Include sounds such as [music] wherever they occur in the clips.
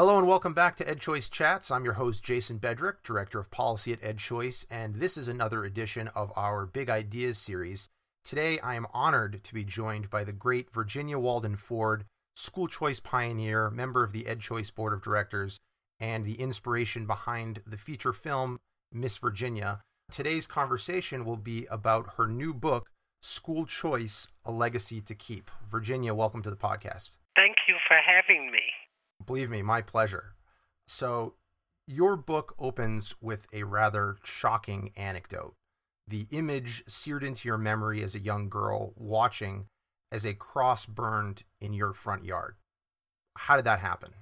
Hello and welcome back to EdChoice Chats. I'm your host, Jason Bedrick, Director of Policy at EdChoice, and this is another edition of our Big Ideas series. Today, I am honored to be joined by the great Virginia Walden Ford, school choice pioneer, member of the EdChoice Board of Directors, and the inspiration behind the feature film Miss Virginia. Today's conversation will be about her new book, School Choice A Legacy to Keep. Virginia, welcome to the podcast. Thank you for having me. Believe me, my pleasure. So, your book opens with a rather shocking anecdote. The image seared into your memory as a young girl watching as a cross burned in your front yard. How did that happen?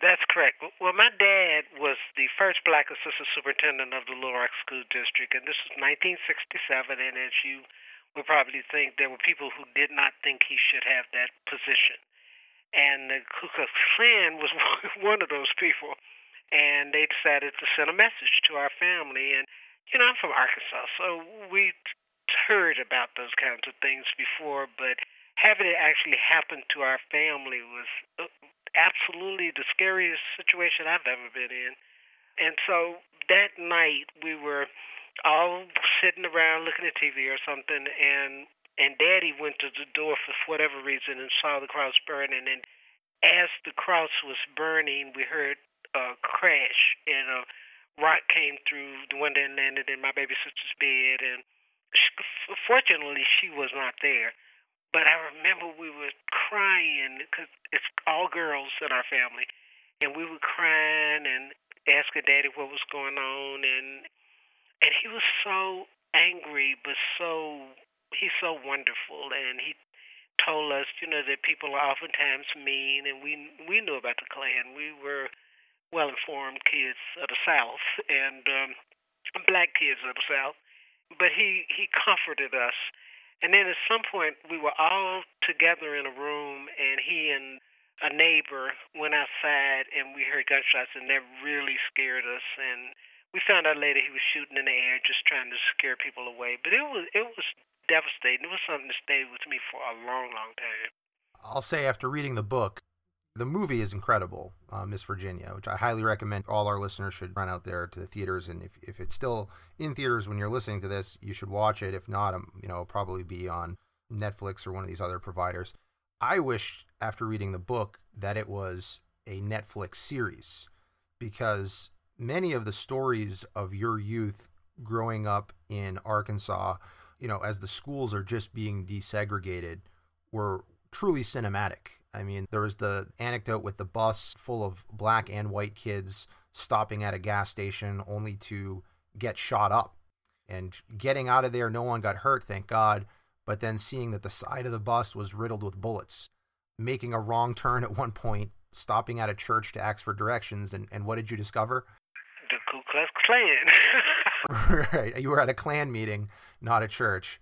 That's correct. Well, my dad was the first black assistant superintendent of the Little Rock School District, and this was 1967. And as you would probably think, there were people who did not think he should have that position and the Ku Klux Klan was [laughs] one of those people. And they decided to send a message to our family. And, you know, I'm from Arkansas, so we heard about those kinds of things before, but having it actually happen to our family was uh, absolutely the scariest situation I've ever been in. And so that night we were all sitting around looking at TV or something, and and Daddy went to the door for whatever reason and saw the cross burning. And as the cross was burning, we heard a crash, and a rock came through the window and landed in my baby sister's bed. And she, fortunately, she was not there. But I remember we were crying because it's all girls in our family, and we were crying and asking Daddy what was going on, and and he was so angry, but so he's so wonderful, and he told us, you know, that people are oftentimes mean, and we we knew about the Klan. We were well informed kids of the South and um, black kids of the South, but he he comforted us. And then at some point, we were all together in a room, and he and a neighbor went outside, and we heard gunshots, and that really scared us. And we found out later he was shooting in the air, just trying to scare people away. But it was it was devastating. It was something that stayed with me for a long, long time. I'll say after reading the book, the movie is incredible, uh, Miss Virginia, which I highly recommend all our listeners should run out there to the theaters. And if, if it's still in theaters when you're listening to this, you should watch it. If not, um, you know, probably be on Netflix or one of these other providers. I wish after reading the book that it was a Netflix series because many of the stories of your youth growing up in Arkansas you know, as the schools are just being desegregated, were truly cinematic. I mean, there was the anecdote with the bus full of black and white kids stopping at a gas station only to get shot up. And getting out of there, no one got hurt, thank God. But then seeing that the side of the bus was riddled with bullets, making a wrong turn at one point, stopping at a church to ask for directions. And, and what did you discover? The Ku Klux Klan. [laughs] [laughs] right. You were at a Klan meeting, not a church.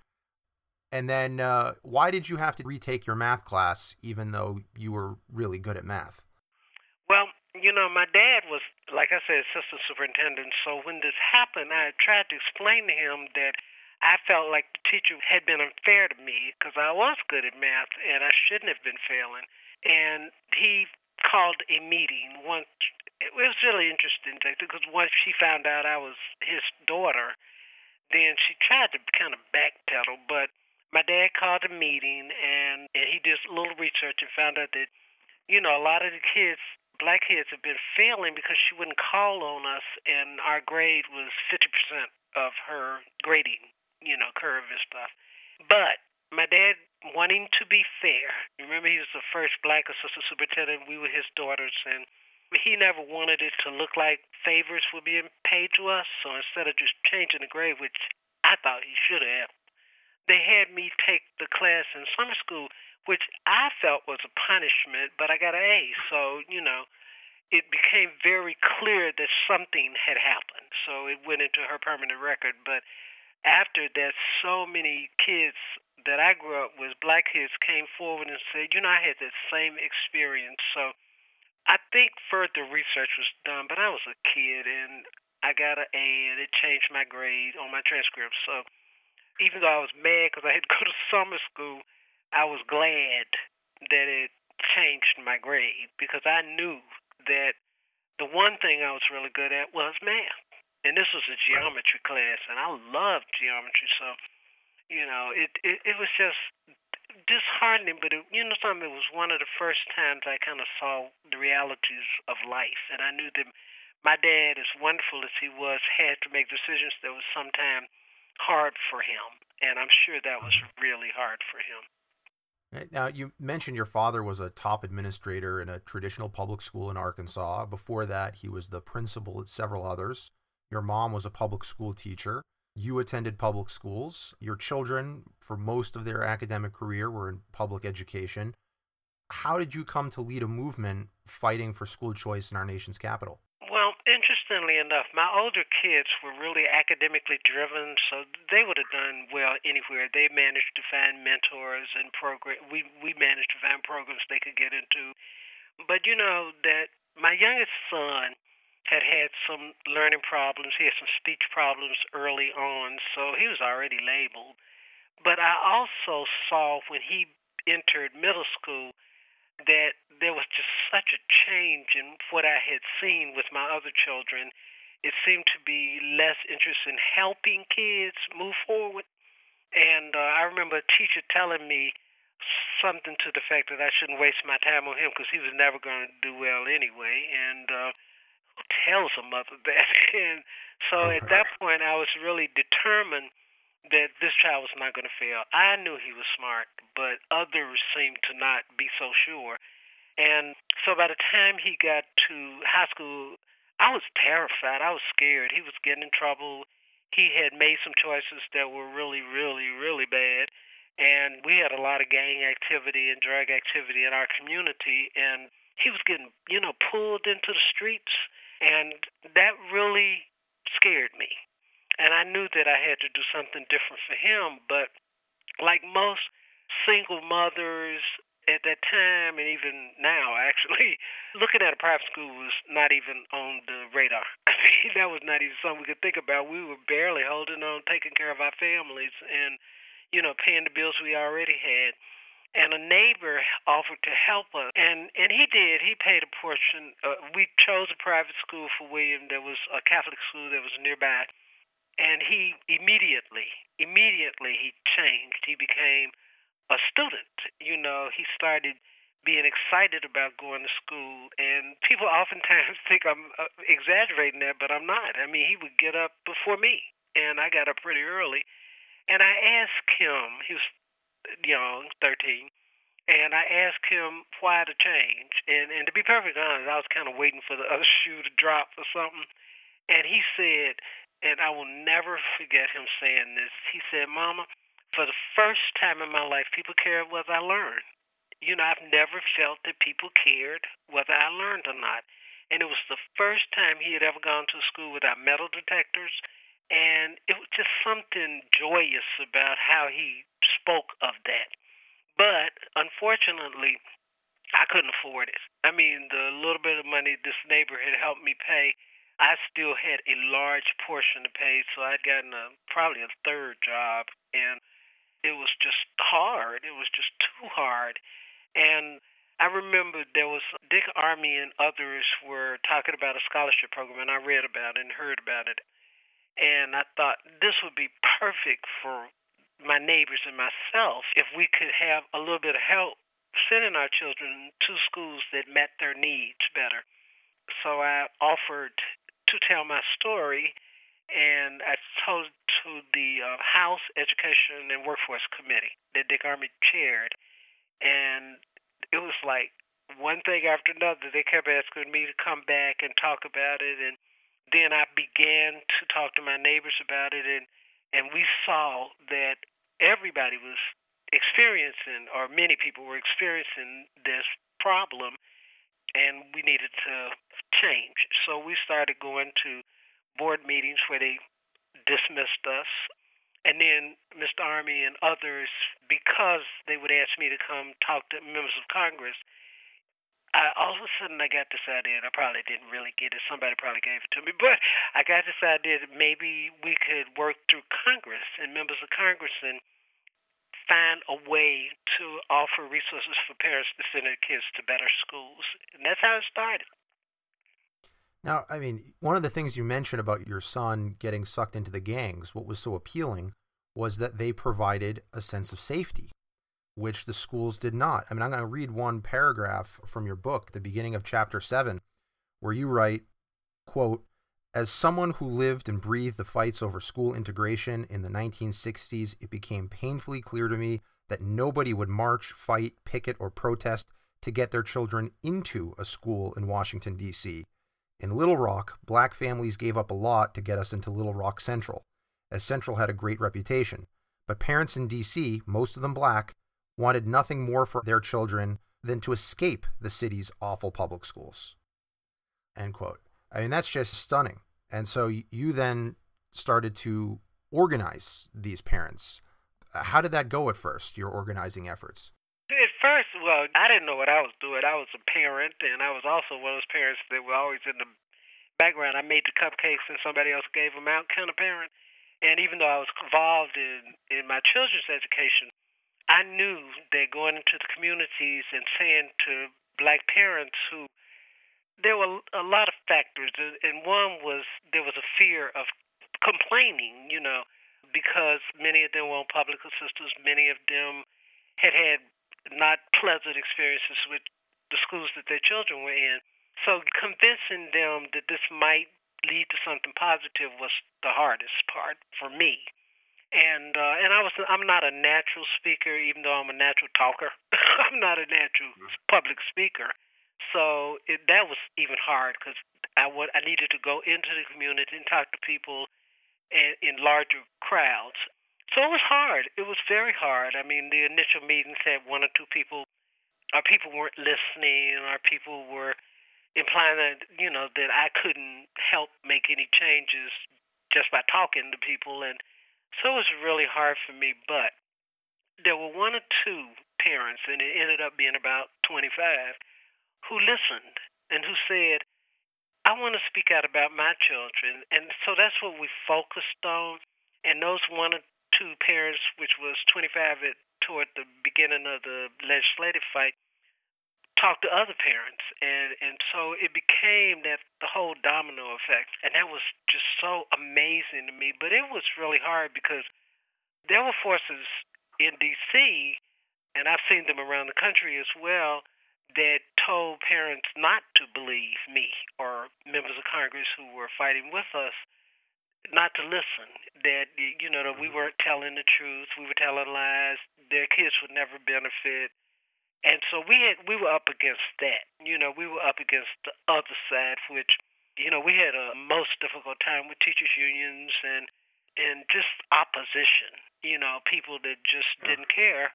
And then, uh, why did you have to retake your math class, even though you were really good at math? Well, you know, my dad was, like I said, assistant superintendent. So when this happened, I tried to explain to him that I felt like the teacher had been unfair to me because I was good at math and I shouldn't have been failing. And he called a meeting once it was really interesting because once she found out I was his daughter, then she tried to kind of backpedal. But my dad called a meeting and, and he did a little research and found out that, you know, a lot of the kids, black kids, have been failing because she wouldn't call on us, and our grade was 50% of her grading, you know, curve and stuff. But my dad wanting to be fair. Remember, he was the first black assistant superintendent. We were his daughters, and he never wanted it to look like favors were being paid to us. So instead of just changing the grade, which I thought he should have, they had me take the class in summer school, which I felt was a punishment, but I got an A. So, you know, it became very clear that something had happened. So it went into her permanent record. But after that, so many kids that I grew up with, black kids, came forward and said, you know, I had that same experience. So I think further research was done, but I was a kid and I got an A and it changed my grade on my transcript. So even though I was mad because I had to go [laughs] to summer school, I was glad that it changed my grade because I knew that the one thing I was really good at was math. And this was a geometry class, and I loved geometry. So, you know, it, it, it was just disheartening, but it, you know something, it was one of the first times I kind of saw the realities of life. And I knew that my dad, as wonderful as he was, had to make decisions that was sometimes hard for him. And I'm sure that was mm-hmm. really hard for him. Now, you mentioned your father was a top administrator in a traditional public school in Arkansas. Before that, he was the principal at several others. Your mom was a public school teacher. You attended public schools. Your children, for most of their academic career, were in public education. How did you come to lead a movement fighting for school choice in our nation's capital? Well, interestingly enough, my older kids were really academically driven, so they would have done well anywhere. They managed to find mentors and program. We we managed to find programs they could get into. But you know that my youngest son had had some learning problems. He had some speech problems early on, so he was already labeled. But I also saw when he entered middle school that there was just such a change in what I had seen with my other children. It seemed to be less interest in helping kids move forward. And uh, I remember a teacher telling me something to the fact that I shouldn't waste my time on him because he was never going to do well anyway. And uh, a mother [laughs] that? and so at that point, I was really determined that this child was not going to fail. I knew he was smart, but others seemed to not be so sure. And so by the time he got to high school, I was terrified. I was scared. He was getting in trouble. He had made some choices that were really, really, really bad. And we had a lot of gang activity and drug activity in our community. And he was getting, you know, pulled into the streets. And that really scared me and I knew that I had to do something different for him. But like most single mothers at that time, and even now, [laughs] actually, looking at a private school was not even on the radar. [laughs] I mean, that was not even something we could think about. We were barely holding on, taking care of our families, and you know, paying the bills we already had. And a neighbor offered to help us, and and he did. He paid a portion. Uh, we chose a private school for William. There was a Catholic school that was nearby, and he immediately, immediately he changed. He became a student. You know, he started being excited about going to school. And people oftentimes [laughs] think I'm uh, exaggerating that, but I'm not. I mean, he would get up before me, and I got up pretty early. And I asked him, he was young, 13, and I asked him why the change. And, and to be perfectly honest, I was kind of waiting for the other [laughs] shoe to drop or something. And he said, and I will never forget him saying this. He said, Mama, for the first time in my life, people care whether I learned. You know, I've never felt that people cared whether I learned or not. And it was the first time he had ever gone to school without metal detectors. And it was just something joyous about how he spoke of that. But unfortunately, I couldn't afford it. I mean, the little bit of money this neighbor had helped me pay I still had a large portion to pay, so I'd gotten a, probably a third job, and it was just hard. It was just too hard. And I remember there was Dick Armey and others were talking about a scholarship program, and I read about it and heard about it. And I thought this would be perfect for my neighbors and myself if we could have a little bit of help sending our children to schools that met their needs better. So I offered to tell my story, and I told to the uh, House Education and Workforce Committee that Dick Armey chaired, and it was like one thing after another. They kept asking me to come back and talk about it, and then I began to talk to my neighbors about it, and and we saw that everybody was experiencing, or many people were experiencing this problem and we needed to change. So we started going to board meetings where they dismissed us. And then Mr. Armey and others, because they would ask me to come talk to members of Congress, I, all of a sudden I got this idea, and I probably didn't really get it. Somebody probably gave it to me, [laughs] but I got this idea that maybe we could work through Congress and members of Congress and find a way to offer resources for parents to send their kids to better schools. And that's how it started. Now, I mean, one of the things you mentioned about your son getting sucked into the gangs, what was so appealing was that they provided a sense of safety, which the schools did not. I mean, I'm going to read one paragraph from your book, the beginning of chapter 7, where you write, quote, as someone who lived and breathed the fights over school integration in the 1960s, it became painfully clear to me that nobody would march, fight, picket, or protest to get their children into a school in Washington, D.C. In Little Rock, black families gave up a lot to get us into Little Rock Central, as Central had a great reputation. But parents in D.C., most of them black, wanted nothing more for their children than to escape the city's awful public schools. End quote. I mean, that's just stunning. And so you then started to organize these parents. Uh, how did that go at first, your organizing efforts? At first, well, I didn't know what I was doing. I was a parent, and I was also one of those parents that were always in the background. I made the cupcakes, and somebody else gave them out kind of parent. And even though I was involved in, in my children's education, I knew that going into the communities and saying to black parents who there were a lot of factors, and one was there was a fear of complaining, you know, because many of them were on public assistance, many of them had had not pleasant experiences with the schools that their children were in. So convincing them that this might lead to something positive was the hardest part for me. And uh, and I was I'm not a natural speaker, even though I'm a natural talker. [laughs] I'm not a natural mm-hmm. public speaker. So it, that was even hard because I would I needed to go into the community and talk to people in, in larger crowds. So it was hard. It was very hard. I mean, the initial meetings had one or two people, or people weren't listening, or people were implying that you know that I couldn't help make any changes just by talking to people, and so it was really hard for me. But there were one or two parents, and it ended up being about 25 who listened and who said, I want to speak out about my children. And so that's what we focused on. And those one or two parents, which was 25 at, toward the beginning of the legislative fight, talked to other parents. And, and so it became that the whole domino effect. And that was just so amazing to me. But it was really hard because there were forces in D.C., and I've seen them around the country as well, told parents not to believe me or members of Congress who were fighting with us not to listen. That you know that we mm-hmm. weren't telling the truth, we were telling lies. Their kids would never benefit, and so we had we were up against that. You know, we were up against the other side, which you know we had a most difficult time with teachers unions and and just opposition. You know, people that just didn't care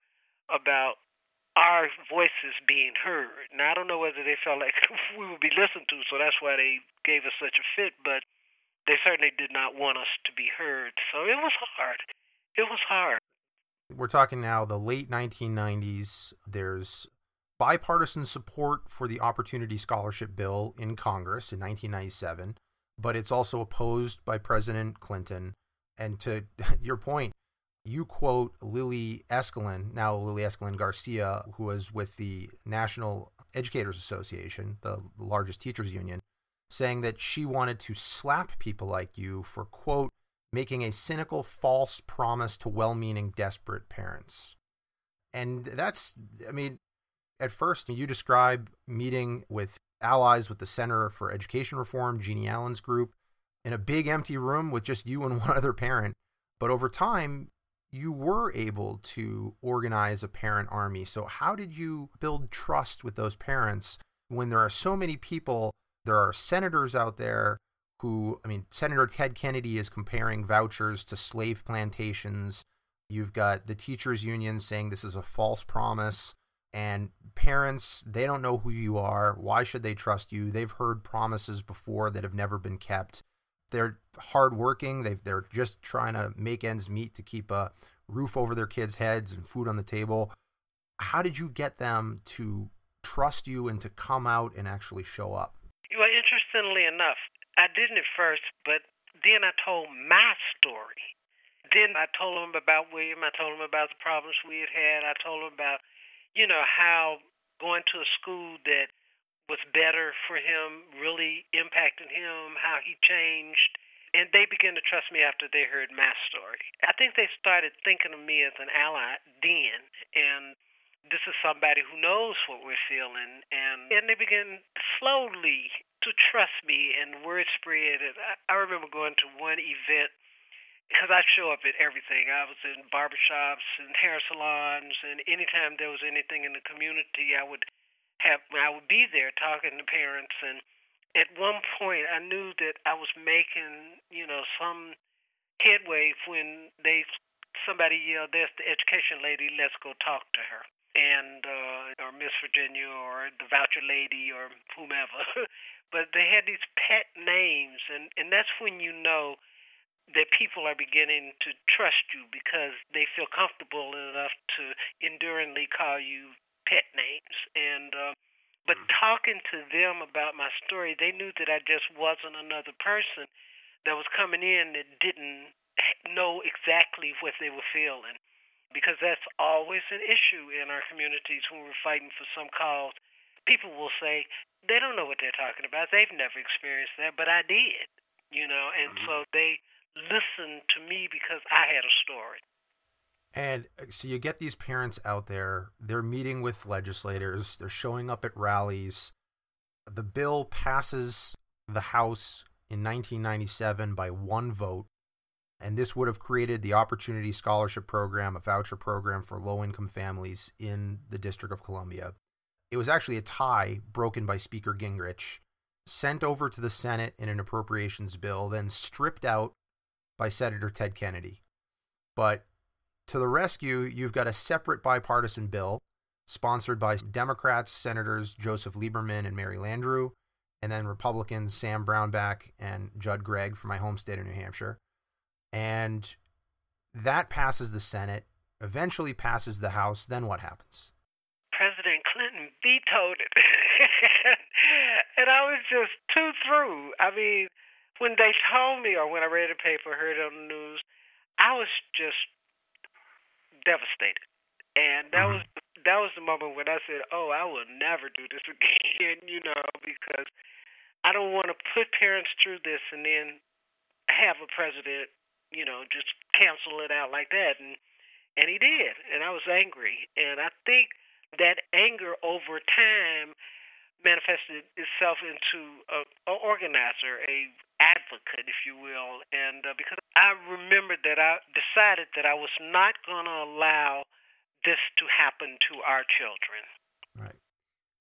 about our voices being heard. Now I don't know whether they felt like [laughs] we would be listened to, so that's why they gave us such a fit. But they certainly did not want us to be heard. So it was hard. It was hard. We're talking now the late 1990s. There's bipartisan support for the Opportunity Scholarship Bill in Congress in 1997, but it's also opposed by President Clinton. And to [laughs] your point, you quote Lily Eskelsen, now Lily Eskelsen García, who was with the National Educators Association, the largest teachers union, saying that she wanted to slap people like you for, quote, making a cynical, false promise to well meaning, desperate parents. And that's, I mean, at first, you describe meeting with allies with the Center for Education Reform, Jeannie Allen's group, in a big empty room with just you and [laughs] one other parent. But over time, you were able to organize a parent army. So, how did you build trust with those parents when there are so many people? There are senators out there who, I mean, Senator Ted Kennedy is comparing vouchers to slave plantations. You've got the teachers' union saying this is a false promise. And parents, they don't know who you are. Why should they trust you? They've heard promises before that have never been kept they're hardworking. They they're just trying to make ends meet to keep a roof over their kids' heads and food on the table. How did you get them to trust you and to come out and actually show up? Well, interestingly enough, I didn't at first, but then I told my story. Then I told them about William. I told them about the problems we had had. I told them about, you know, how going to a school that was better for him really impacted him, how he changed. And they began to trust me after they heard my story. I think they started thinking of me as an ally then. And this is somebody who knows what we're feeling. And, and they began slowly to trust me, and word spread. And I, I remember going to one event because I show up at everything. I was in barbershops and hair salons, and anytime there was anything in the community, I would have I would be there talking to parents. And at one point, I knew that I was making you know some headway when they somebody yelled, "There's the education lady. Let's go talk to her." And uh, or Miss Virginia or the voucher lady or whomever. [laughs] but they had these pet names, and and that's when you know that people are beginning to trust you because they feel comfortable enough to enduringly call you pet names and uh, but mm-hmm. talking to them about my story they knew that I just wasn't another person that was coming in that didn't know exactly what they were feeling because that's always an issue in our communities when we're fighting for some cause people will say they don't know what they're talking about they've never experienced that but I did you know and mm-hmm. so they listen to me because I had a story. And uh, so you get these parents out there, they're meeting with legislators, they're showing up at rallies. The bill passes the House in 1997 by one vote, and this would have created the Opportunity Scholarship Program, a voucher program for low income families in the District of Columbia. It was actually a tie broken by Speaker Gingrich, sent over to the Senate in an appropriations bill, then stripped out by Senator Ted Kennedy. But to the rescue, you've got a separate bipartisan bill sponsored by Democrats, Senators Joseph Lieberman and Mary Landrieu, and then Republicans Sam Brownback and Judd Gregg from my home state of New Hampshire. And that passes the Senate, eventually passes the House. Then what happens? President Clinton vetoed it. [laughs] and I was just too through. I mean, when they told me or when I read the paper, heard it on the news, I was just devastated. And that mm-hmm. was that was the moment when I said, "Oh, I will never do this [laughs] again," you know, because I don't want to put parents through this and then have a president, you know, just cancel it out like that. And and he did, and I was angry. And I think that anger over time manifested itself into a, a organizer, a advocate, if you will, and uh, because I remembered that I decided that I was not going to allow this to happen to our children. Right.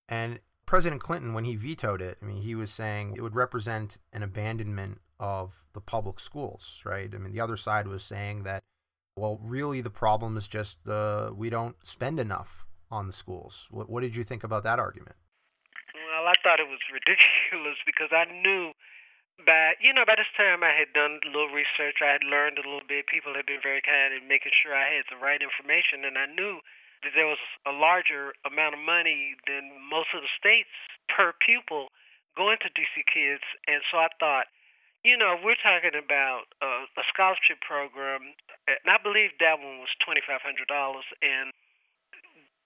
And President Clinton, when he vetoed it, I mean, he was saying it would represent an abandonment of the public schools, right? I mean, the other side was saying that, well, really the problem is just the we don't spend enough on the schools. What, what did you think about that argument? Well, I thought it was ridiculous [laughs] because I knew but you know, by this time I had done a little research. I had learned a little bit. People had been very kind in making sure I had the right information, and I knew that there was a larger amount of money than most of the states per pupil going to DC Kids. And so I thought, you know, we're talking about a, a scholarship program, and I believe that one was twenty five hundred dollars, and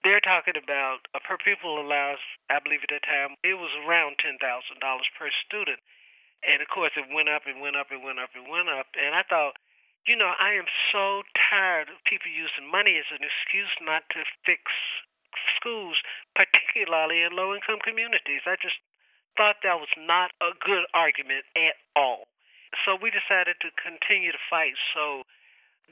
they're talking about a per pupil allowance. I believe at that time it was around ten thousand dollars per student. And of course, it went up and went up and went up and went up. And I thought, you know, I am so tired of people using money as an excuse not to fix schools, particularly in low income communities. I just thought that was not a good argument at all. So we decided to continue to fight. So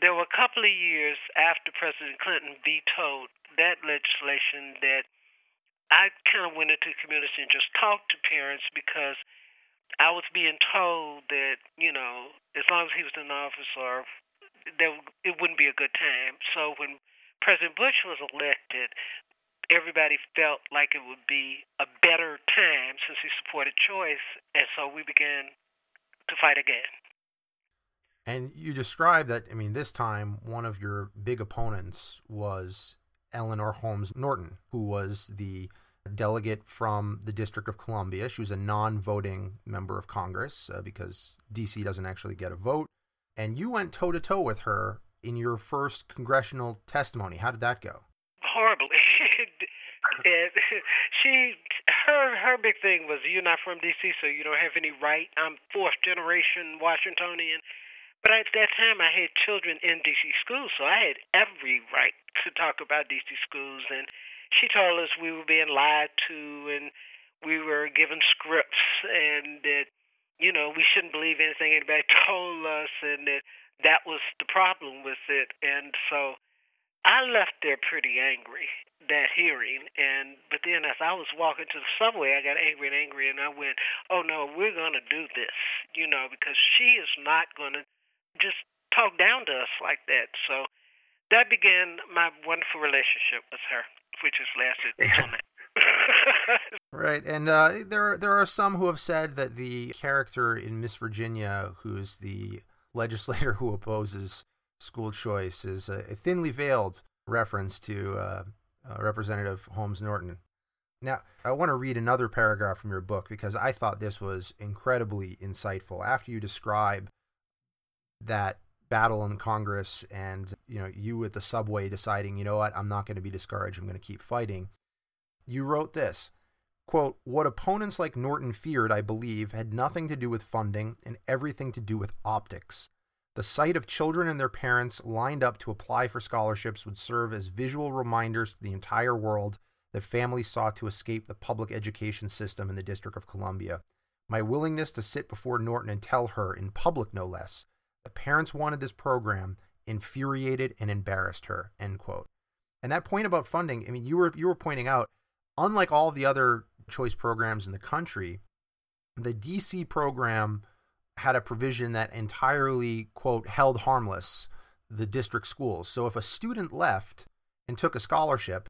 there were a couple of years after President Clinton vetoed that legislation that I kind of went into the community and just talked to parents because I was being told that you know as long as he was in office, or there it wouldn't be a good time. So when President Bush was elected, everybody felt like it would be a better time since he supported choice, and so we began to fight again. And you described that, I mean, this time one of your big opponents was Eleanor Holmes Norton, who was the delegate from the District of Columbia. She was a non voting member of Congress uh, because DC doesn't actually get a vote. And you went toe to toe with her in your first congressional testimony. How did that go? Horribly. and [laughs] she her her big thing was you're not from DC, so you don't have any right. I'm fourth generation Washingtonian. But at that time, I had children in DC schools, so I had every right to talk about DC schools. And she told us we were being lied to, and we were given scripts, and that you know we shouldn't believe anything anybody [laughs] told us, and that that was the problem with it. And so I left there pretty angry that hearing and but then as I was walking to the subway I got angry and angry and I went, Oh no, we're gonna do this, you know, because she is not gonna just talk down to us like that. So that began my wonderful relationship with her, which has lasted until now. [laughs] right, and uh, there there are some who have said that the character in Miss Virginia, who's the legislator [laughs] who opposes school choice is a, thinly veiled reference to uh, uh, Representative Holmes Norton. Now, I want to read another paragraph from your book because I thought this was incredibly insightful. After you describe that battle in Congress and you know you at the subway deciding, you know what, I'm not going to be discouraged. I'm going to keep fighting. You wrote this quote, What opponents like Norton feared, I believe, had nothing to do with funding and everything to do with optics. The sight of children and their parents lined up to apply for scholarships would serve as visual reminders to the entire world that families sought to escape the public education system in the District of Columbia. My willingness to sit before Norton and tell her, in public no less, the parents wanted this program infuriated and embarrassed her. End quote. And that point about funding, I mean, you were you were pointing out, unlike all the other choice programs in the country, the DC program had a provision that entirely, quote, held harmless the district schools. So if a student left and took a scholarship,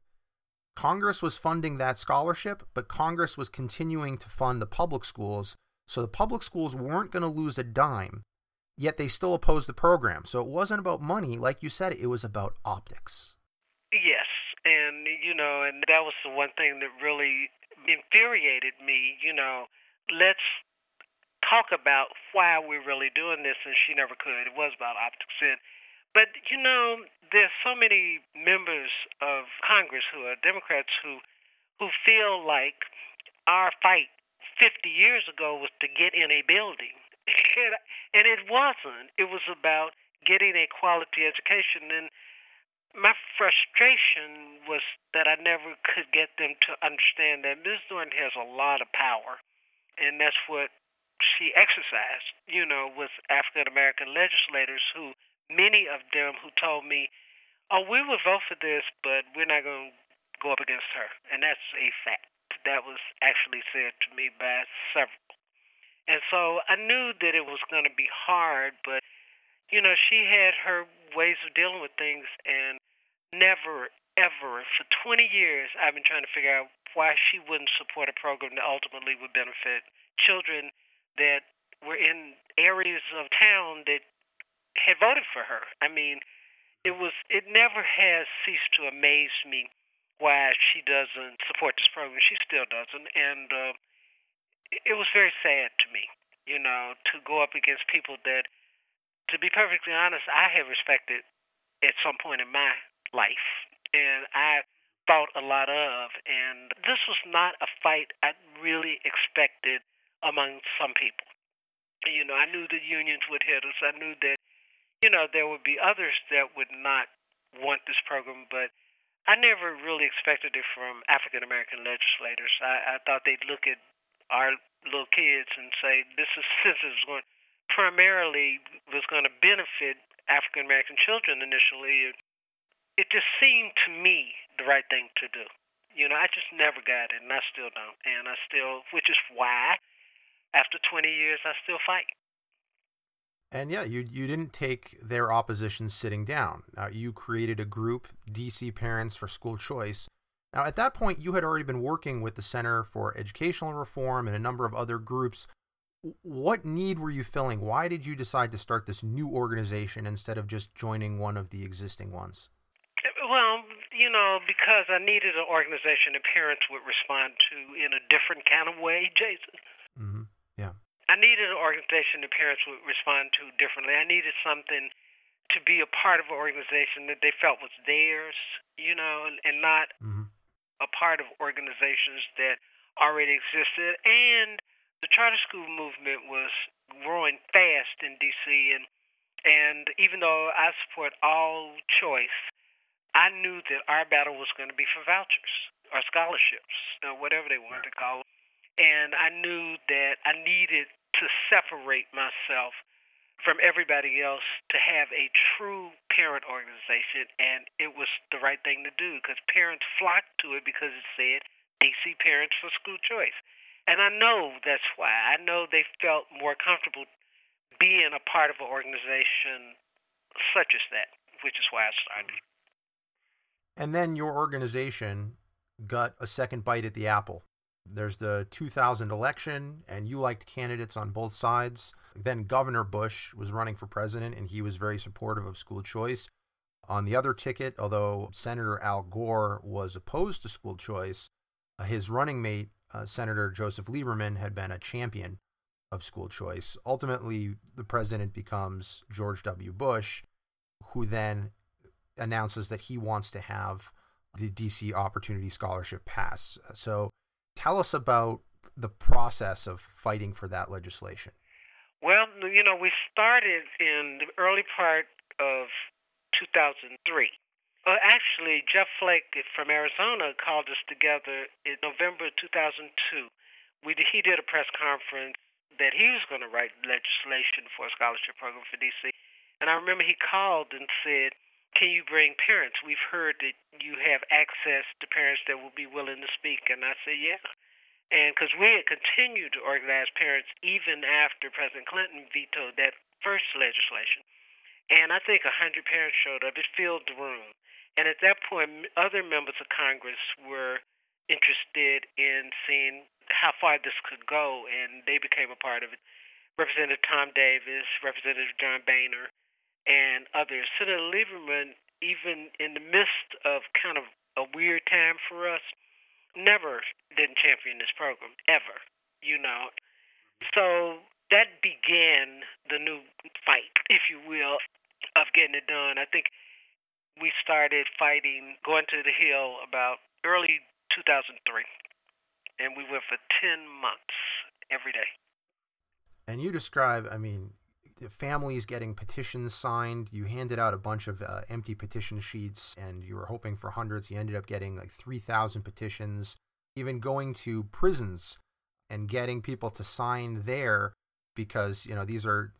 Congress was funding that scholarship, but Congress was continuing to fund the public schools. So the public schools weren't going to lose a dime, yet they still opposed the program. So it wasn't about money. Like you said, it was about optics. Yes. And, you know, and that was the one thing that really infuriated me. You know, let's talk about why we're really doing this, and she never could. It was about optics. And, but, you know, there's so many members of Congress who are Democrats who who feel like our fight 50 years ago was to get in a building. [laughs] it wasn't. It was about getting a quality education. And my frustration was that I never could get them to understand that Ms. Norton has a lot of power. And that's what she exercised, you know, with African American legislators who, many of them who told me, oh, we would vote for this, but we're not going to go up against her. And that's a fact. That was actually said to me by several. And so I knew that it was going to be hard, but, you know, she had her ways of dealing with things, and never, ever, for 20 years, I've been trying to figure out why she wouldn't support a program that ultimately would benefit children that were in areas of town that had voted for her. I mean, it was it never has ceased to amaze me why she doesn't support this program. She still doesn't, and uh, it was very sad to me, you know, to go up against people that, to be perfectly honest, I have respected at some point in my life, and I thought a lot of. And this was not a fight I really expected among some people. You know, I knew the unions would hit us. I knew that, you know, there would be others that would not want this program, but I never really expected it from African American legislators. I, I thought they'd look at our little kids and say, this is [laughs] this is going primarily was going to benefit African American children initially. It just seemed to me the right thing to do. You know, I just never got it, and I still don't. And I still, which is why after 20 years, I still fight. And yeah, you you didn't take their opposition sitting down. Uh, you created a group, DC Parents for School Choice. Now, at that point, you had already been working with the Center for Educational Reform and a number of other groups. What need were you filling? Why did you decide to start this new organization instead of just joining one of the existing ones? Well, you know, because I needed an organization that parents would respond to in a different kind of way, [laughs] Jason. Mm-hmm. Yeah. I needed an organization that parents would respond to differently. I needed something to be a part of an organization that they felt was theirs, you know, and, and not mm-hmm. A part of organizations that already existed, and the charter school movement was growing fast in D.C. and and even though I support all choice, I knew that our battle was going to be for vouchers or scholarships, or whatever they wanted to call it. And I knew that I needed to separate myself from everybody else to have a true parent organization, and it was the right thing to do because parents flocked to it because it said DC Parents for School Choice. And I know that's why. I know they felt more comfortable being a part of an organization such as that, which is why I started. And then your organization got a second bite at the apple. There's the 2000 election, and you liked candidates on both sides. Then Governor Bush was running for president, and he was very supportive of school choice. On the other ticket, although Senator Al Gore was opposed to school choice, uh, his running mate, uh, Senator Joseph Lieberman, had been a champion of school choice. Ultimately, the president becomes George W. Bush, who then announces that he wants to have the DC Opportunity Scholarship pass. So tell us about the process of fighting for that legislation. Well, you know, we started in the early part of 2003. Well, uh, actually, Jeff Flake from Arizona called us together in November 2002. We he did a press conference that he was going to write legislation for a scholarship program for DC. And I remember he called and said, Can you bring parents? We've heard that you have access to parents that will be willing to speak. And I said, Yeah. And because we had continued to organize parents even after President Clinton vetoed that first legislation. And I think 100 parents showed up. It filled the room. And at that point, other members of Congress were interested in seeing how far this could go, and they became a part of it. Representative Tom Davis, Representative John Boehner, and others. Senator Lieberman, even in the midst of kind of a weird time for us, never didn't champion this program, ever, you know. So that began the new fight, if you will, of getting it done. I think we started fighting, going to the Hill about early 2003 and we went for 10 months every day. And you describe, I mean, families getting petitions signed. You handed out a bunch of uh, empty petition sheets and you were hoping for hundreds. You ended up getting like 3,000 petitions, even going to prisons and getting people to sign there because, you know, these are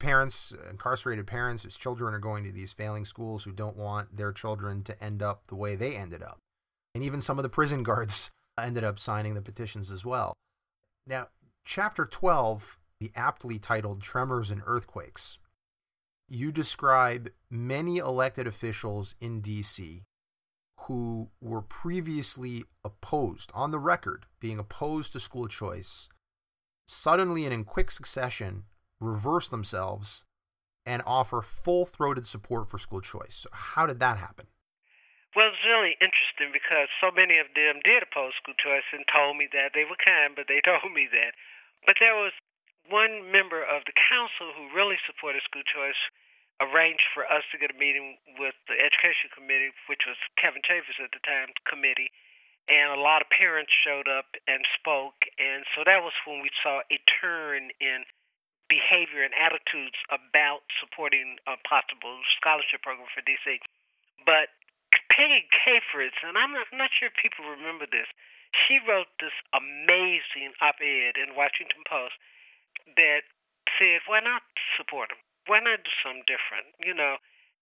parents, incarcerated parents whose children are going to these failing schools who don't want their children to end up the way they ended up. And even some of the prison [laughs] guards ended up signing the petitions as well. Now, chapter 12, the aptly titled Tremors and Earthquakes, you describe many elected officials in D.C. who were previously opposed, on the record, being opposed to school choice, suddenly and in quick succession reverse themselves and offer full throated support for school choice. So how did that happen? Well, it's really interesting because so many of them did oppose school choice and told me that. They were kind, but they [laughs] told me that. But there was one member of the council who really supported school choice arranged for us to get a meeting with the education committee, which was Kevin Chavous at the time committee, and a lot of parents showed up and spoke, and so that was when we saw a turn in behavior and attitudes about supporting a possible scholarship program for DC. But Peggy Cafritz, and I'm not, I'm not sure if people remember this, she wrote this amazing op ed in Washington Post that said, why not support them? Why not do something different? You know,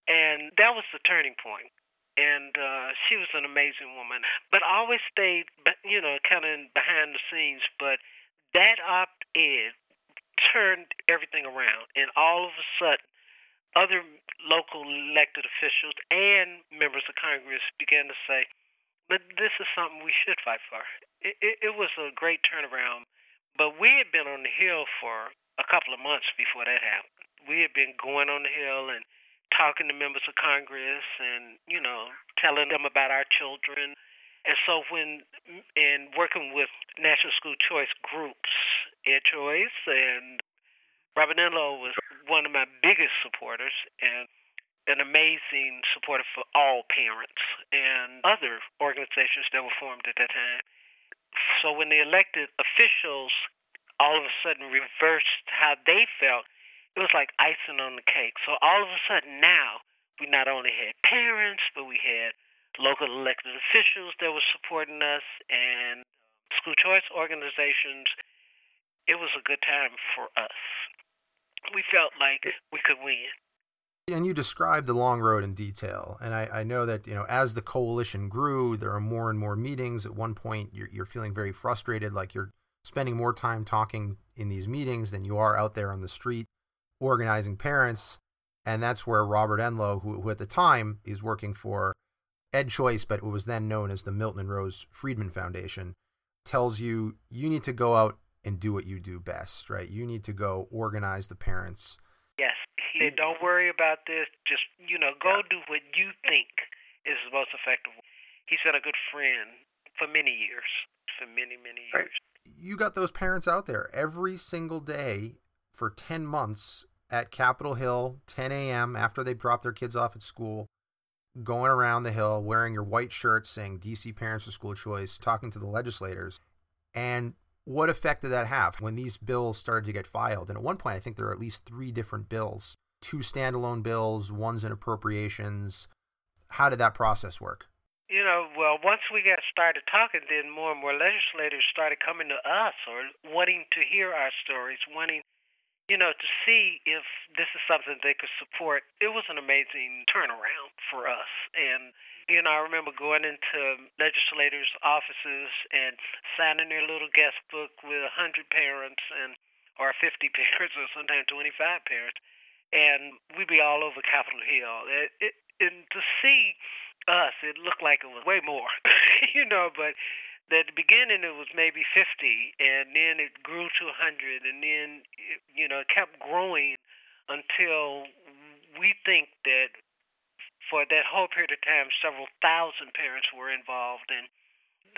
and that was the turning point. And uh, she was an amazing woman, but always stayed, you know, kind of behind the scenes. But that op ed turned everything around, and all of a sudden, other local elected officials and members of Congress began to say, but this is something we should fight for. It, it, it was a great turnaround, but we had been on the Hill for a couple of months before that happened. We had been going on the Hill and talking to members of Congress and, you know, telling them about our children. And so when, and working with National School Choice groups, EdChoice and Robert Enlow was one of my biggest supporters, and an amazing supporter for all parents and other organizations that were formed at that time. So when the elected officials all of a sudden reversed how they felt, it was like icing on the cake. So all of a sudden now, we not only had parents, but we had local elected officials that were supporting us and um, school choice organizations. It was a good time for us. We felt like we could win. And you described the long road in detail. And I, I, know that, you know, as the coalition grew, there are more and more meetings. At one point, you're, you're feeling very frustrated, like you're spending more time talking in these meetings than you are out there on the street organizing parents. And that's where Robert Enlow, who, who at the time is working for EdChoice, but it was then known as the Milton and Rose Friedman Foundation, tells you you need to go out and do what you do best, right? You need to go organize the parents. Said, don't worry about this. Just, you know, go yeah. do what you think is the most effective. He's been a good friend for many years, for many, many years. Right. You got those parents out there every single day for 10 months at Capitol Hill, 10 a.m. after they drop their kids off at school, going around the hill wearing your white shirt saying DC Parents for School Choice, talking to the legislators. And what effect did that have when these bills started to get filed? And at one point, I think there are at least three different bills two standalone bills, one's in appropriations. How did that process work? You know, well, once we got started talking, then more and more legislators started coming to us or wanting to hear our stories, wanting you know, to see if this is something they could support, it was an amazing turnaround for us. And, you know, I remember going into legislators' offices and signing their little guest book with a 100 parents and or 50 [laughs] parents or sometimes 25 parents. And we'd be all over Capitol Hill. It, it, and to see us, it looked like it was way more, [laughs] you know, but at the beginning it was maybe 50 and then it grew to 100 and then it, you know it kept growing until we think that for that whole period of time several thousand parents were involved and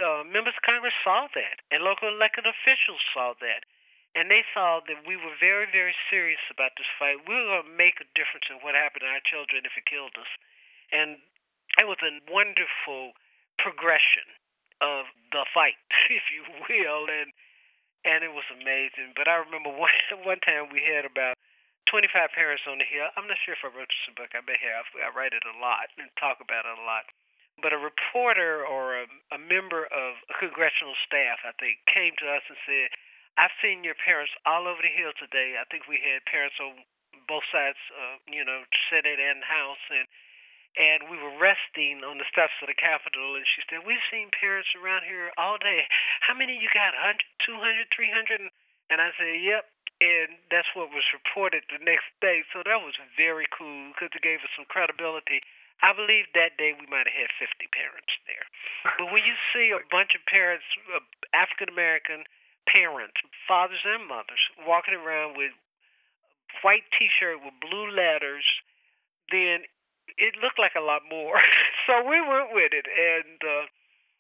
the members of congress saw that and local elected officials saw that and they saw that we were very very serious about this fight we were going to make a difference in what happened to our children if it killed us and it was a wonderful progression of the fight, [laughs] if you will, and and it was amazing. But I remember [laughs] one one time we had about 25 parents on the hill. I'm not sure if I wrote this book. I may have. I write it a lot and talk about it a lot. But a reporter or a, a member of a congressional staff, I think, came to us and said, "I've seen your parents all over the hill today. I think we had parents on both sides, uh, you know, Senate and House, and." and we were resting on the steps of the Capitol, and she said, "We've seen parents around here all day. How many you got? 100, 200, 300?" And I said, "Yep." And that's what was reported the next day. So that was very cool because it gave us some credibility. I believe that day we might have had 50 parents there. But when you see a bunch of parents, uh, African American parents, fathers and mothers, walking around with white T-shirt with blue letters, then it looked like a lot more. [laughs] so we went with it, and uh,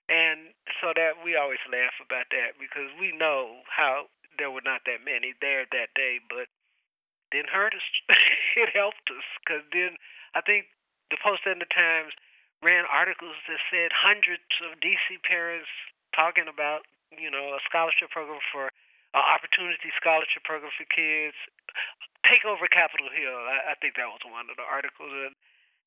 and so that we always laugh about that because we know how there were not that many there that day, but didn't hurt us. [laughs] it helped us because then I think the Post and the Times ran articles that said hundreds of DC parents talking about you know a scholarship program for an opportunity scholarship program for kids. Take over Capitol Hill. I, I think that was one of the articles, and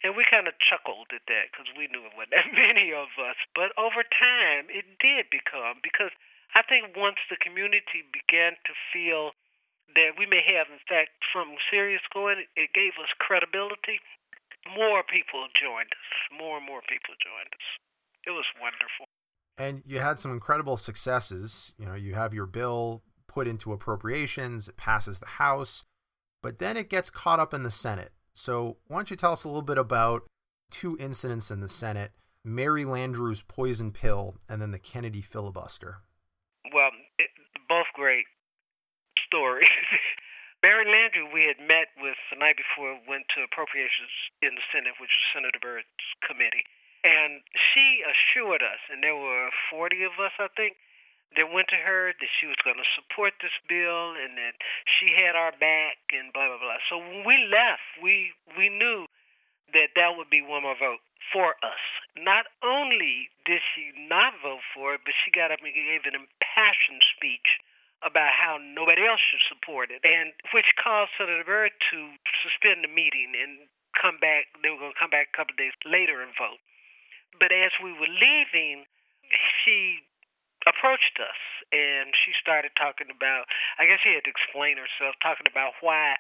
and we kind of chuckled at that because we knew it wasn't that [laughs] many of us. But over time, it did become because I think once the community began to feel that we may have, in fact, something serious going, it gave us credibility. More people joined us. More and more people joined us. It was wonderful. And you had some incredible successes. You know, you have your bill put into appropriations, it passes the House, but then it gets caught up in the Senate. So, why don't you tell us a little bit about two incidents in the Senate Mary Landrieu's poison pill and then the Kennedy filibuster? Well, it, both great stories. [laughs] Mary Landrieu, we had met with the night before went to appropriations in the Senate, which was Senator Byrd's committee. And she assured us, and there were 40 of us, I think, that went to her that she was going to support this bill and that she had our back and blah blah blah. So when we left, we we knew that that would be one more vote for us. Not only did she not vote for it, but she got up and gave an impassioned speech about how nobody else should support it, and which caused Senator Byrd to suspend the meeting and come back. They were going to come back a couple of days later and vote. But as we were leaving, she approached us and she started talking about, I guess she had to explain herself, talking about why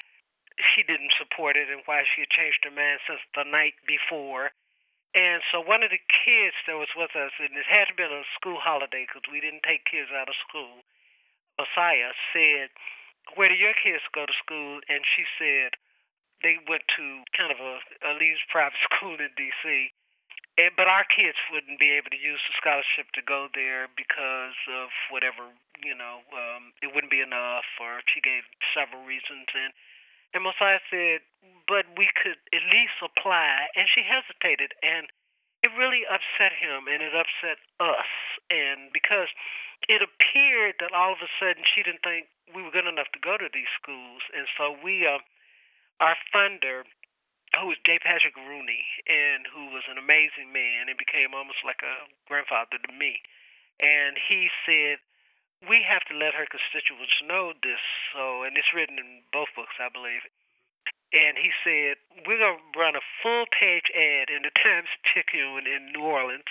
she didn't support it and why she had changed her mind since the night before. And so one of the kids that was with us, and it had been a school holiday because we didn't take kids out of school, Messiah said, Where do your kids go to school? And she said, They went to kind of a, a Lee's private [laughs] school in D.C. And, but our kids wouldn't be able to use the scholarship to go there because of whatever, you know, um, it wouldn't be enough, or she gave several reasons. And, and Mosiah said, but we could at least apply. And she hesitated. And it really upset him and it upset us. And because it appeared that all of a sudden she didn't think we were good enough to go to these schools. And so we, uh, our funder, who was J. Patrick Rooney, and who was an amazing man and became almost like a grandfather to me. And he said, We have to let her constituents know this. So, and it's written in both books, I believe and he said, We're going to run a full page ad in the Times Picayune in New Orleans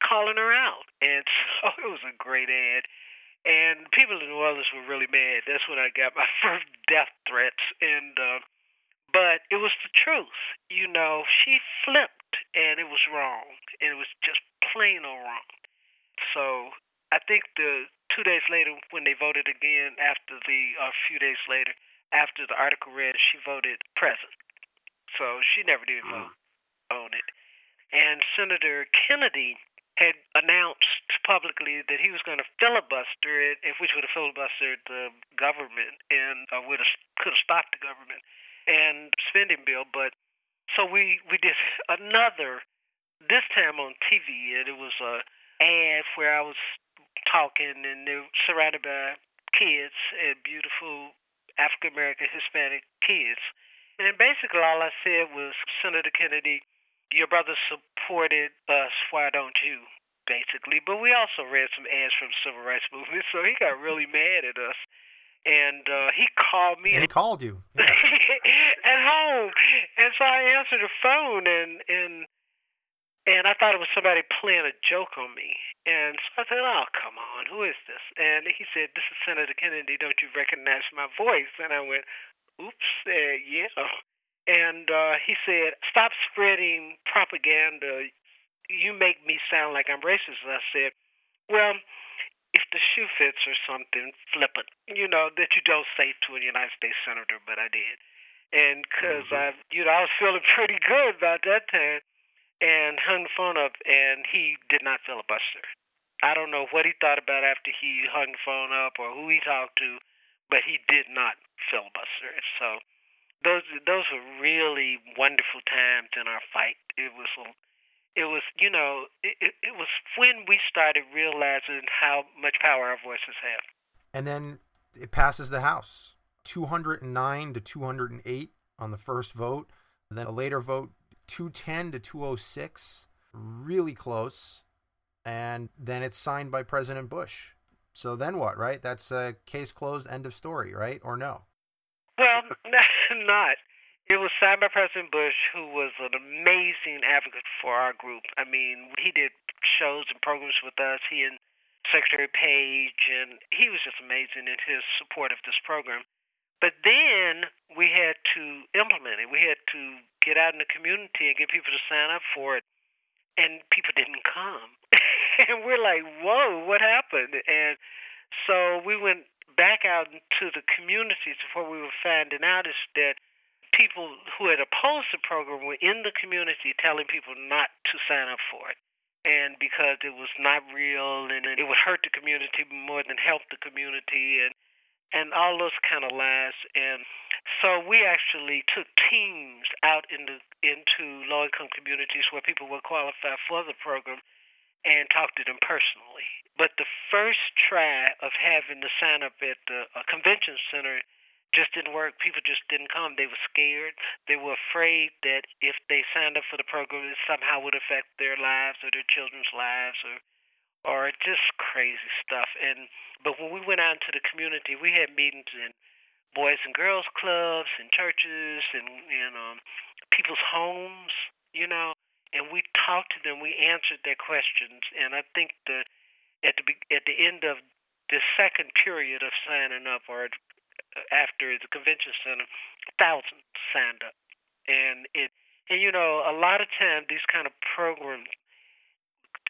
calling her out. And [laughs] so it was a great ad. And people in New Orleans were really mad. That's when I got my [laughs] first death threats. And, uh, but it was the truth. You know, she flipped and it was wrong. And it was just plain old wrong. So I think the two days later, when they voted again after the, a few days later, after the article read, she voted present. So she never did mm. vote on it. And Senator Kennedy had announced publicly that he was going to filibuster it, which would have filibustered the government and uh, would have could have stopped the government and spending bill. But so we we did another this time on TV, and it was a ad where I was talking, and they were surrounded by kids and beautiful African American Hispanic kids. And basically, all I said was, Senator Kennedy, your brother supported us. Why don't you? Basically, but we also read some ads from the civil rights movement, [laughs] so he got really mad at us. And uh, he called me. And he called you [laughs] yeah. at home, and so I answered the phone, and and and I thought it was somebody playing a joke on me. And so I said, Oh, come on, who is this? And he said, This is Senator Kennedy. Don't you recognize my voice? And I went, Oops, uh, yeah. And uh, he said, Stop spreading propaganda. You make me sound like I'm racist. And I said, Well, shoe fits or something, flip it. You know, that you don't say to a United States Senator, but I did. And because mm-hmm. I, you know, I was feeling [laughs] pretty good about that time and hung the phone up, and he did not filibuster. I don't know what he thought about after he hung the phone up or who he talked to, but he did not filibuster. So those those were really wonderful times in our fight. It was it was you know it, it was when we started realizing how much power our voices have. And then it passes the House, 209 to 208 on the first vote. And then a later vote 210 to 206, really close. And then it's signed by President Bush. So then what, right? That's a case closed, end of story, right? Or no? Well, [laughs] not. It was signed by President Bush, who was an amazing advocate for our group. I mean, he did shows and programs with us. He and Secretary Paige, and he was just amazing in his support of this program. But then we had to implement it. We had to get out in the community and get people to sign up for it. And people didn't come. [laughs] and we're like, whoa, what happened? And so we went back out into the communities. What we were finding out is that people who had opposed the program were in the community telling people not to sign up for it. And because it was not real and it would hurt the community more than help the community. And and all those kind of lies. And so we actually took teams out into into low income communities where people were qualified for the program and talked to them personally. But the first try of having to sign up at the convention center just didn't work. People just didn't come. They were scared. They were afraid that if they signed up for the program, it somehow would affect their lives or their children's lives or or just crazy stuff. And but when we went out into the community, we had meetings in boys and girls clubs and churches and you um, know people's homes, you know, and we talked to them. We answered their questions, and I think that at the at the end of the second period of signing up, or after the convention center, thousands signed up, and it and you know a lot of times these kind of programs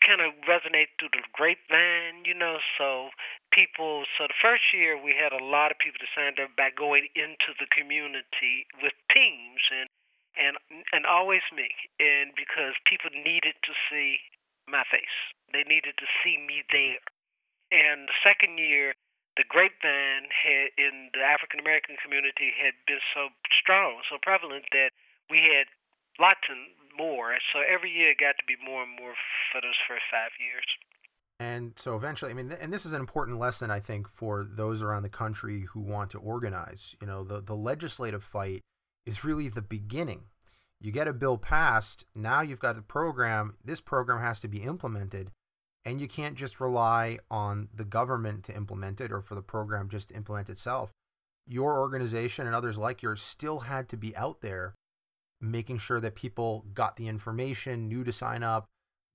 kind of resonate through the grapevine, you know. So people, so the first year we had a lot of people that signed up by going into the community with teams and and and always me, and because people needed to see my face, they needed to see me mm-hmm. there. And the second year, the grapevine had in the African American community had been so strong, so prevalent that we had lots and more. So every year it got to be more and more for those first five years. And so eventually, I mean, and this is an important lesson, I think, for those around the country who want to organize. You know, the, the legislative fight is really the beginning. You get a bill passed, now you've got the program. This program has to be implemented and you can't just rely on the government to implement it or for the program just to implement itself. Your organization and others like yours still had to be out there making sure that people got the information, knew to sign up,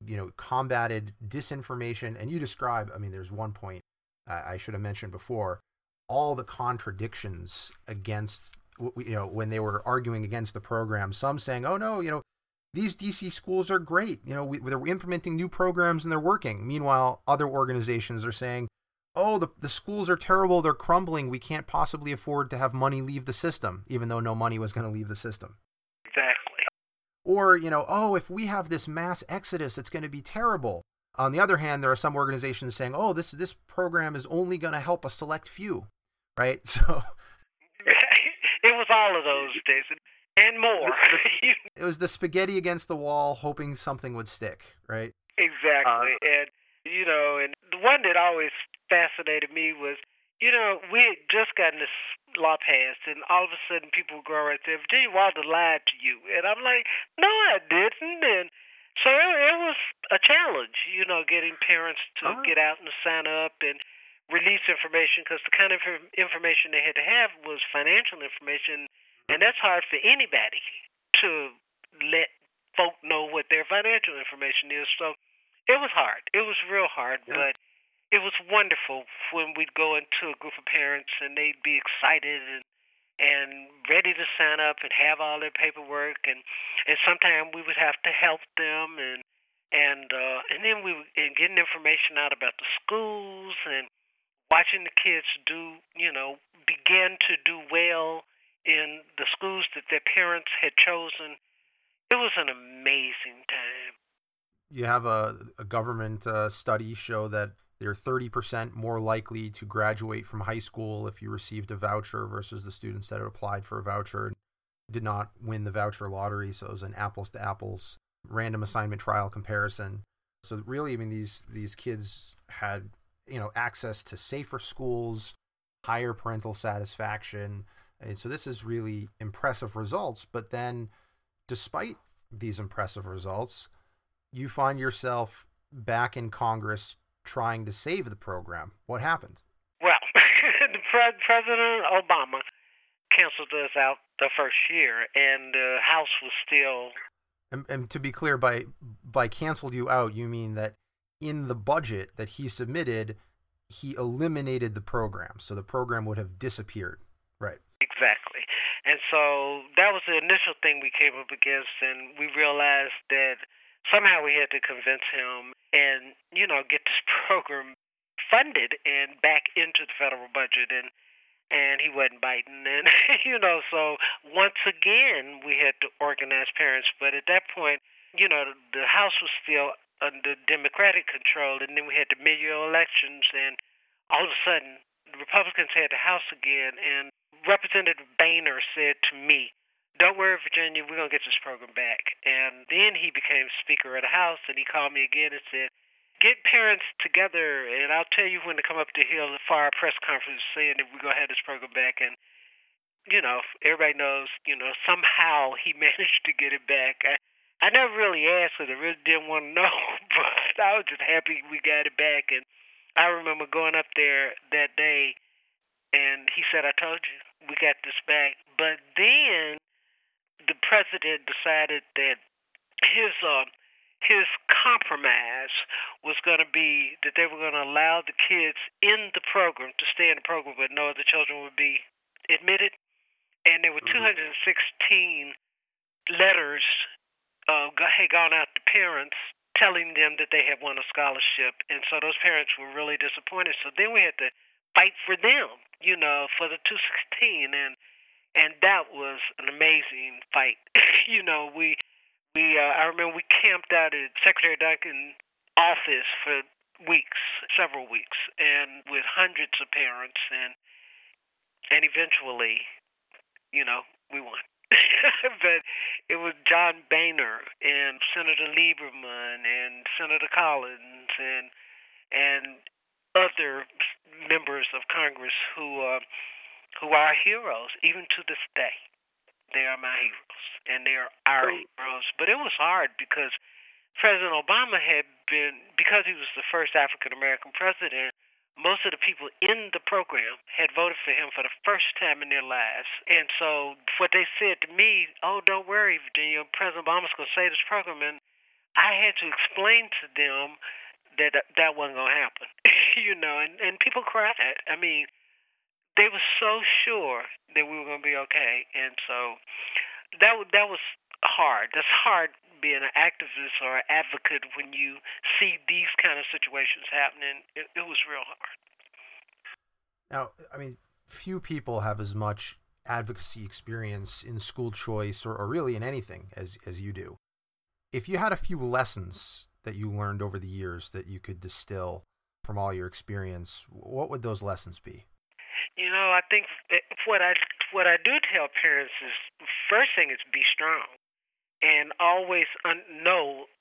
you know, combated disinformation. And you describe, I mean, there's one point I should have mentioned before all the contradictions against, you know, when they were arguing against the program, some saying, oh no, you know, these DC schools are great. You know, we, they're implementing new programs and they're working. Meanwhile, other organizations are saying, oh, the, the schools are terrible, they're crumbling, we can't possibly afford to have money leave the system, even though no money was going to leave the system. Exactly. Or, you know, oh, if we have this mass exodus, it's going to be terrible. On the other hand, there are some organizations saying, oh, this, this program is only going to help a select few, right? [laughs] So. [laughs] it was all of those, Jason and more. [laughs] it was the spaghetti against the wall, hoping something would stick, right? Exactly, uh, and you know, and the one that always fascinated me was, you know, we had just gotten this law passed, and all of a sudden people would go right there, Virginia Walden lied to you, and I'm like, no, I didn't, and so it, it was a challenge, you know, getting parents to uh-huh. get out and sign up and release information because the kind of information they had to have was financial information and that's hard for anybody to let folk know what their financial information is. So it was hard. It was real hard, yeah. but it was wonderful when we'd go into a group of parents and they'd be excited and and ready to sign up and have all their paperwork and and sometimes we would have to help them and and uh and then we and getting information out about the schools and watching the kids do you know begin to do well in the schools that their parents had chosen. It was an amazing time. You have a, a government uh, study show that they're 30% more likely to graduate from high school if you received a voucher versus the students that had applied for a voucher and did not win the voucher lottery. So it was an apples to apples random assignment trial comparison. So really, I mean, these these kids had you know access to safer schools, higher parental satisfaction, and so this is really impressive results. But then, despite these impressive results, you find yourself back in Congress trying to save the program. What happened? Well, [laughs] President Obama canceled us out the first year, and the House was still. And, and to be clear, by by canceled you out, you mean that in the budget that he submitted, he eliminated the program, so the program would have disappeared. Right. Exactly. And so that was the initial thing we came up against, and we realized that somehow we had to convince him and, you know, get this [laughs] program funded and back into the federal budget. And and he wasn't biting and [laughs] you know so once again we had to organize parents but at that point you know the house was still under democratic control and then we had the mid-year elections and all of a sudden the republicans had the house again and Representative Boehner said to me, Don't worry, Virginia, we're going to get this program back. And then he became Speaker of the House, and he called me again and said, Get parents together, and I'll tell you when to come up to Hill for our press conference saying that we're going to have this program back. And you know, everybody knows, you know, somehow he [laughs] managed to get it back. I, I never really asked because I really didn't want to [laughs] know, but I was just happy we got it back. And I remember going up there that day, and he said, "I told you we got this back." But then the president decided that his uh, his compromise was going to be that they were going to allow the kids in the program to stay in the program, but no other children would be admitted. And there were mm-hmm. 216 letters uh, had gone out to parents telling them that they had won a scholarship, and so those parents were really disappointed. So then we had to fight for them, you know, for the 216, and and that was an amazing fight. [laughs] you know, we we uh, I remember we camped out at Secretary Duncan's office for weeks, several weeks, and with hundreds of parents, and and eventually, you know, we won. [laughs] but it was John Boehner and Senator Lieberman and Senator Collins and and other members of Congress who uh, who are heroes even to this day. They are my heroes and they are our heroes. But it was hard because President Obama had been because he was the first African American president most of the people in the program had voted for him for the first time in their lives. And so what they said to me, oh, don't worry, Virginia, President Obama's going to save this program. And I had to explain to them that that wasn't to happen, [laughs] you know, and, and people cried. I mean, they were so sure that we were to be okay. And so that, that was hard. That's hard being an activist or an advocate when you see these kind of situations happening. It, it was real hard. Now, I mean, few people have as much advocacy experience in school choice or, or really in anything as, as you do. If you had a few lessons that you learned over the years that you could distill from all your experience, what would those lessons be? You know, I think what I what I do tell parents is first thing is be strong and always un- know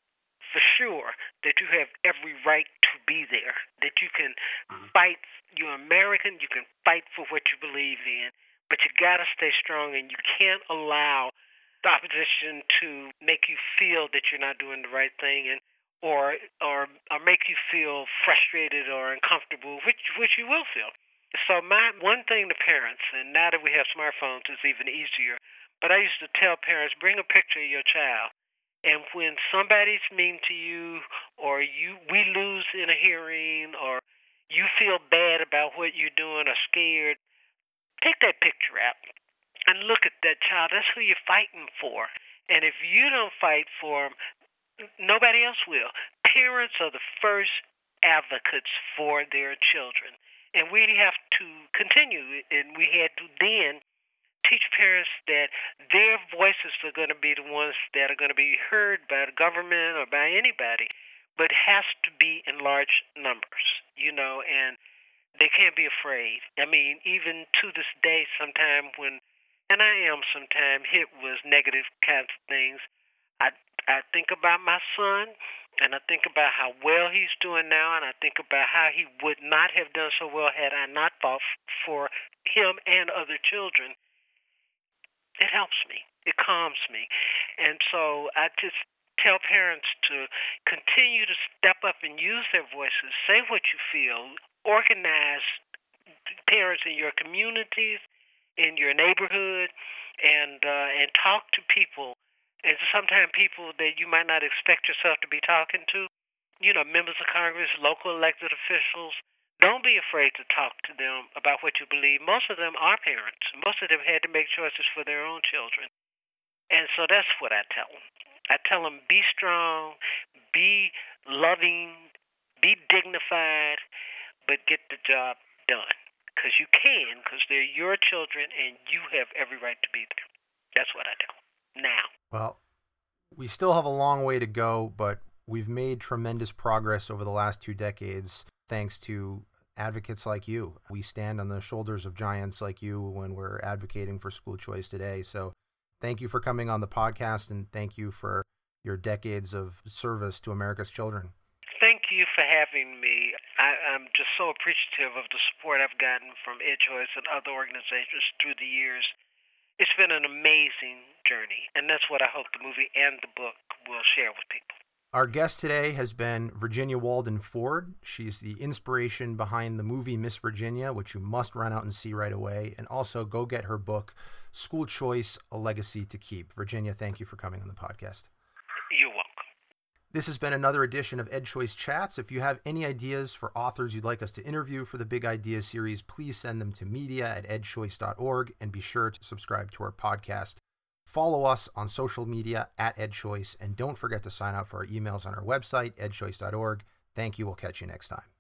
for sure that you have every right to be there, that you can mm-hmm. fight. You're American, you can fight for what you believe in, but you got to stay strong and you can't allow the opposition to make you feel that you're not doing the right thing and or or or make you feel frustrated or uncomfortable, which which you will feel. So my one thing to parents, and now that we have smartphones, it's even easier. But I used to tell parents, bring a picture of your child. And when somebody's mean to you, or you we lose in a hearing, or you feel bad about what you're doing or scared, take that picture out and look at that child. That's who you're fighting for. And if you don't fight for them, nobody else will. Parents are the first advocates for their children. And we have to continue, and we had to then teach parents that their voices are going to be the ones that are going to be heard by the government or by anybody, but it has to be in large numbers, you know, and they can't be afraid. I mean, even to this day, sometimes when, and I am sometimes hit with negative kinds of things, I I think about my son, and I think about how well he's doing now, and I think about how he would not have done so well had I not fought for him and other children it helps me. It calms me. And so I just tell parents to continue to step up and use their voices, say what you feel, organize parents in your communities, in your neighborhood, and uh, and talk to people. And sometimes people that you might not expect yourself to be talking to, you know, members of Congress, local elected officials, don't be afraid to talk to them about what you believe. Most of them are parents. Most of them had to make choices for their own children. And so that's what I tell them. I tell them be strong, be loving, be dignified, but get the job done. Because you can, because they're your children and you have every right to be there. That's what I tell them now. Well, we still have a long way to go, but we've made tremendous progress over the last two decades thanks to advocates like you. We stand on the shoulders of giants like you when we're advocating for school choice today. So thank you for coming on the podcast and thank you for your decades of service to America's children. Thank you for having me. I, am just so appreciative of the support I've gotten from EdChoice and other organizations through the years. it's been an amazing journey, and that's what I hope the movie and the book will share with people. Our guest today has been Virginia Walden Ford. She's the inspiration behind the movie Miss Virginia, which you must run out and see right away. And also go get her book, School Choice A Legacy to Keep. Virginia, thank you for coming on the podcast. You're welcome. This has been another edition of EdChoice Chats. If you have any ideas for authors you'd like us to interview for the Big Idea series, please send them to media at edchoice.org and be sure to subscribe to our podcast. Follow us on social media at EdChoice and don't forget to sign up for our emails on our website, edchoice.org. Thank you. We'll catch you next time.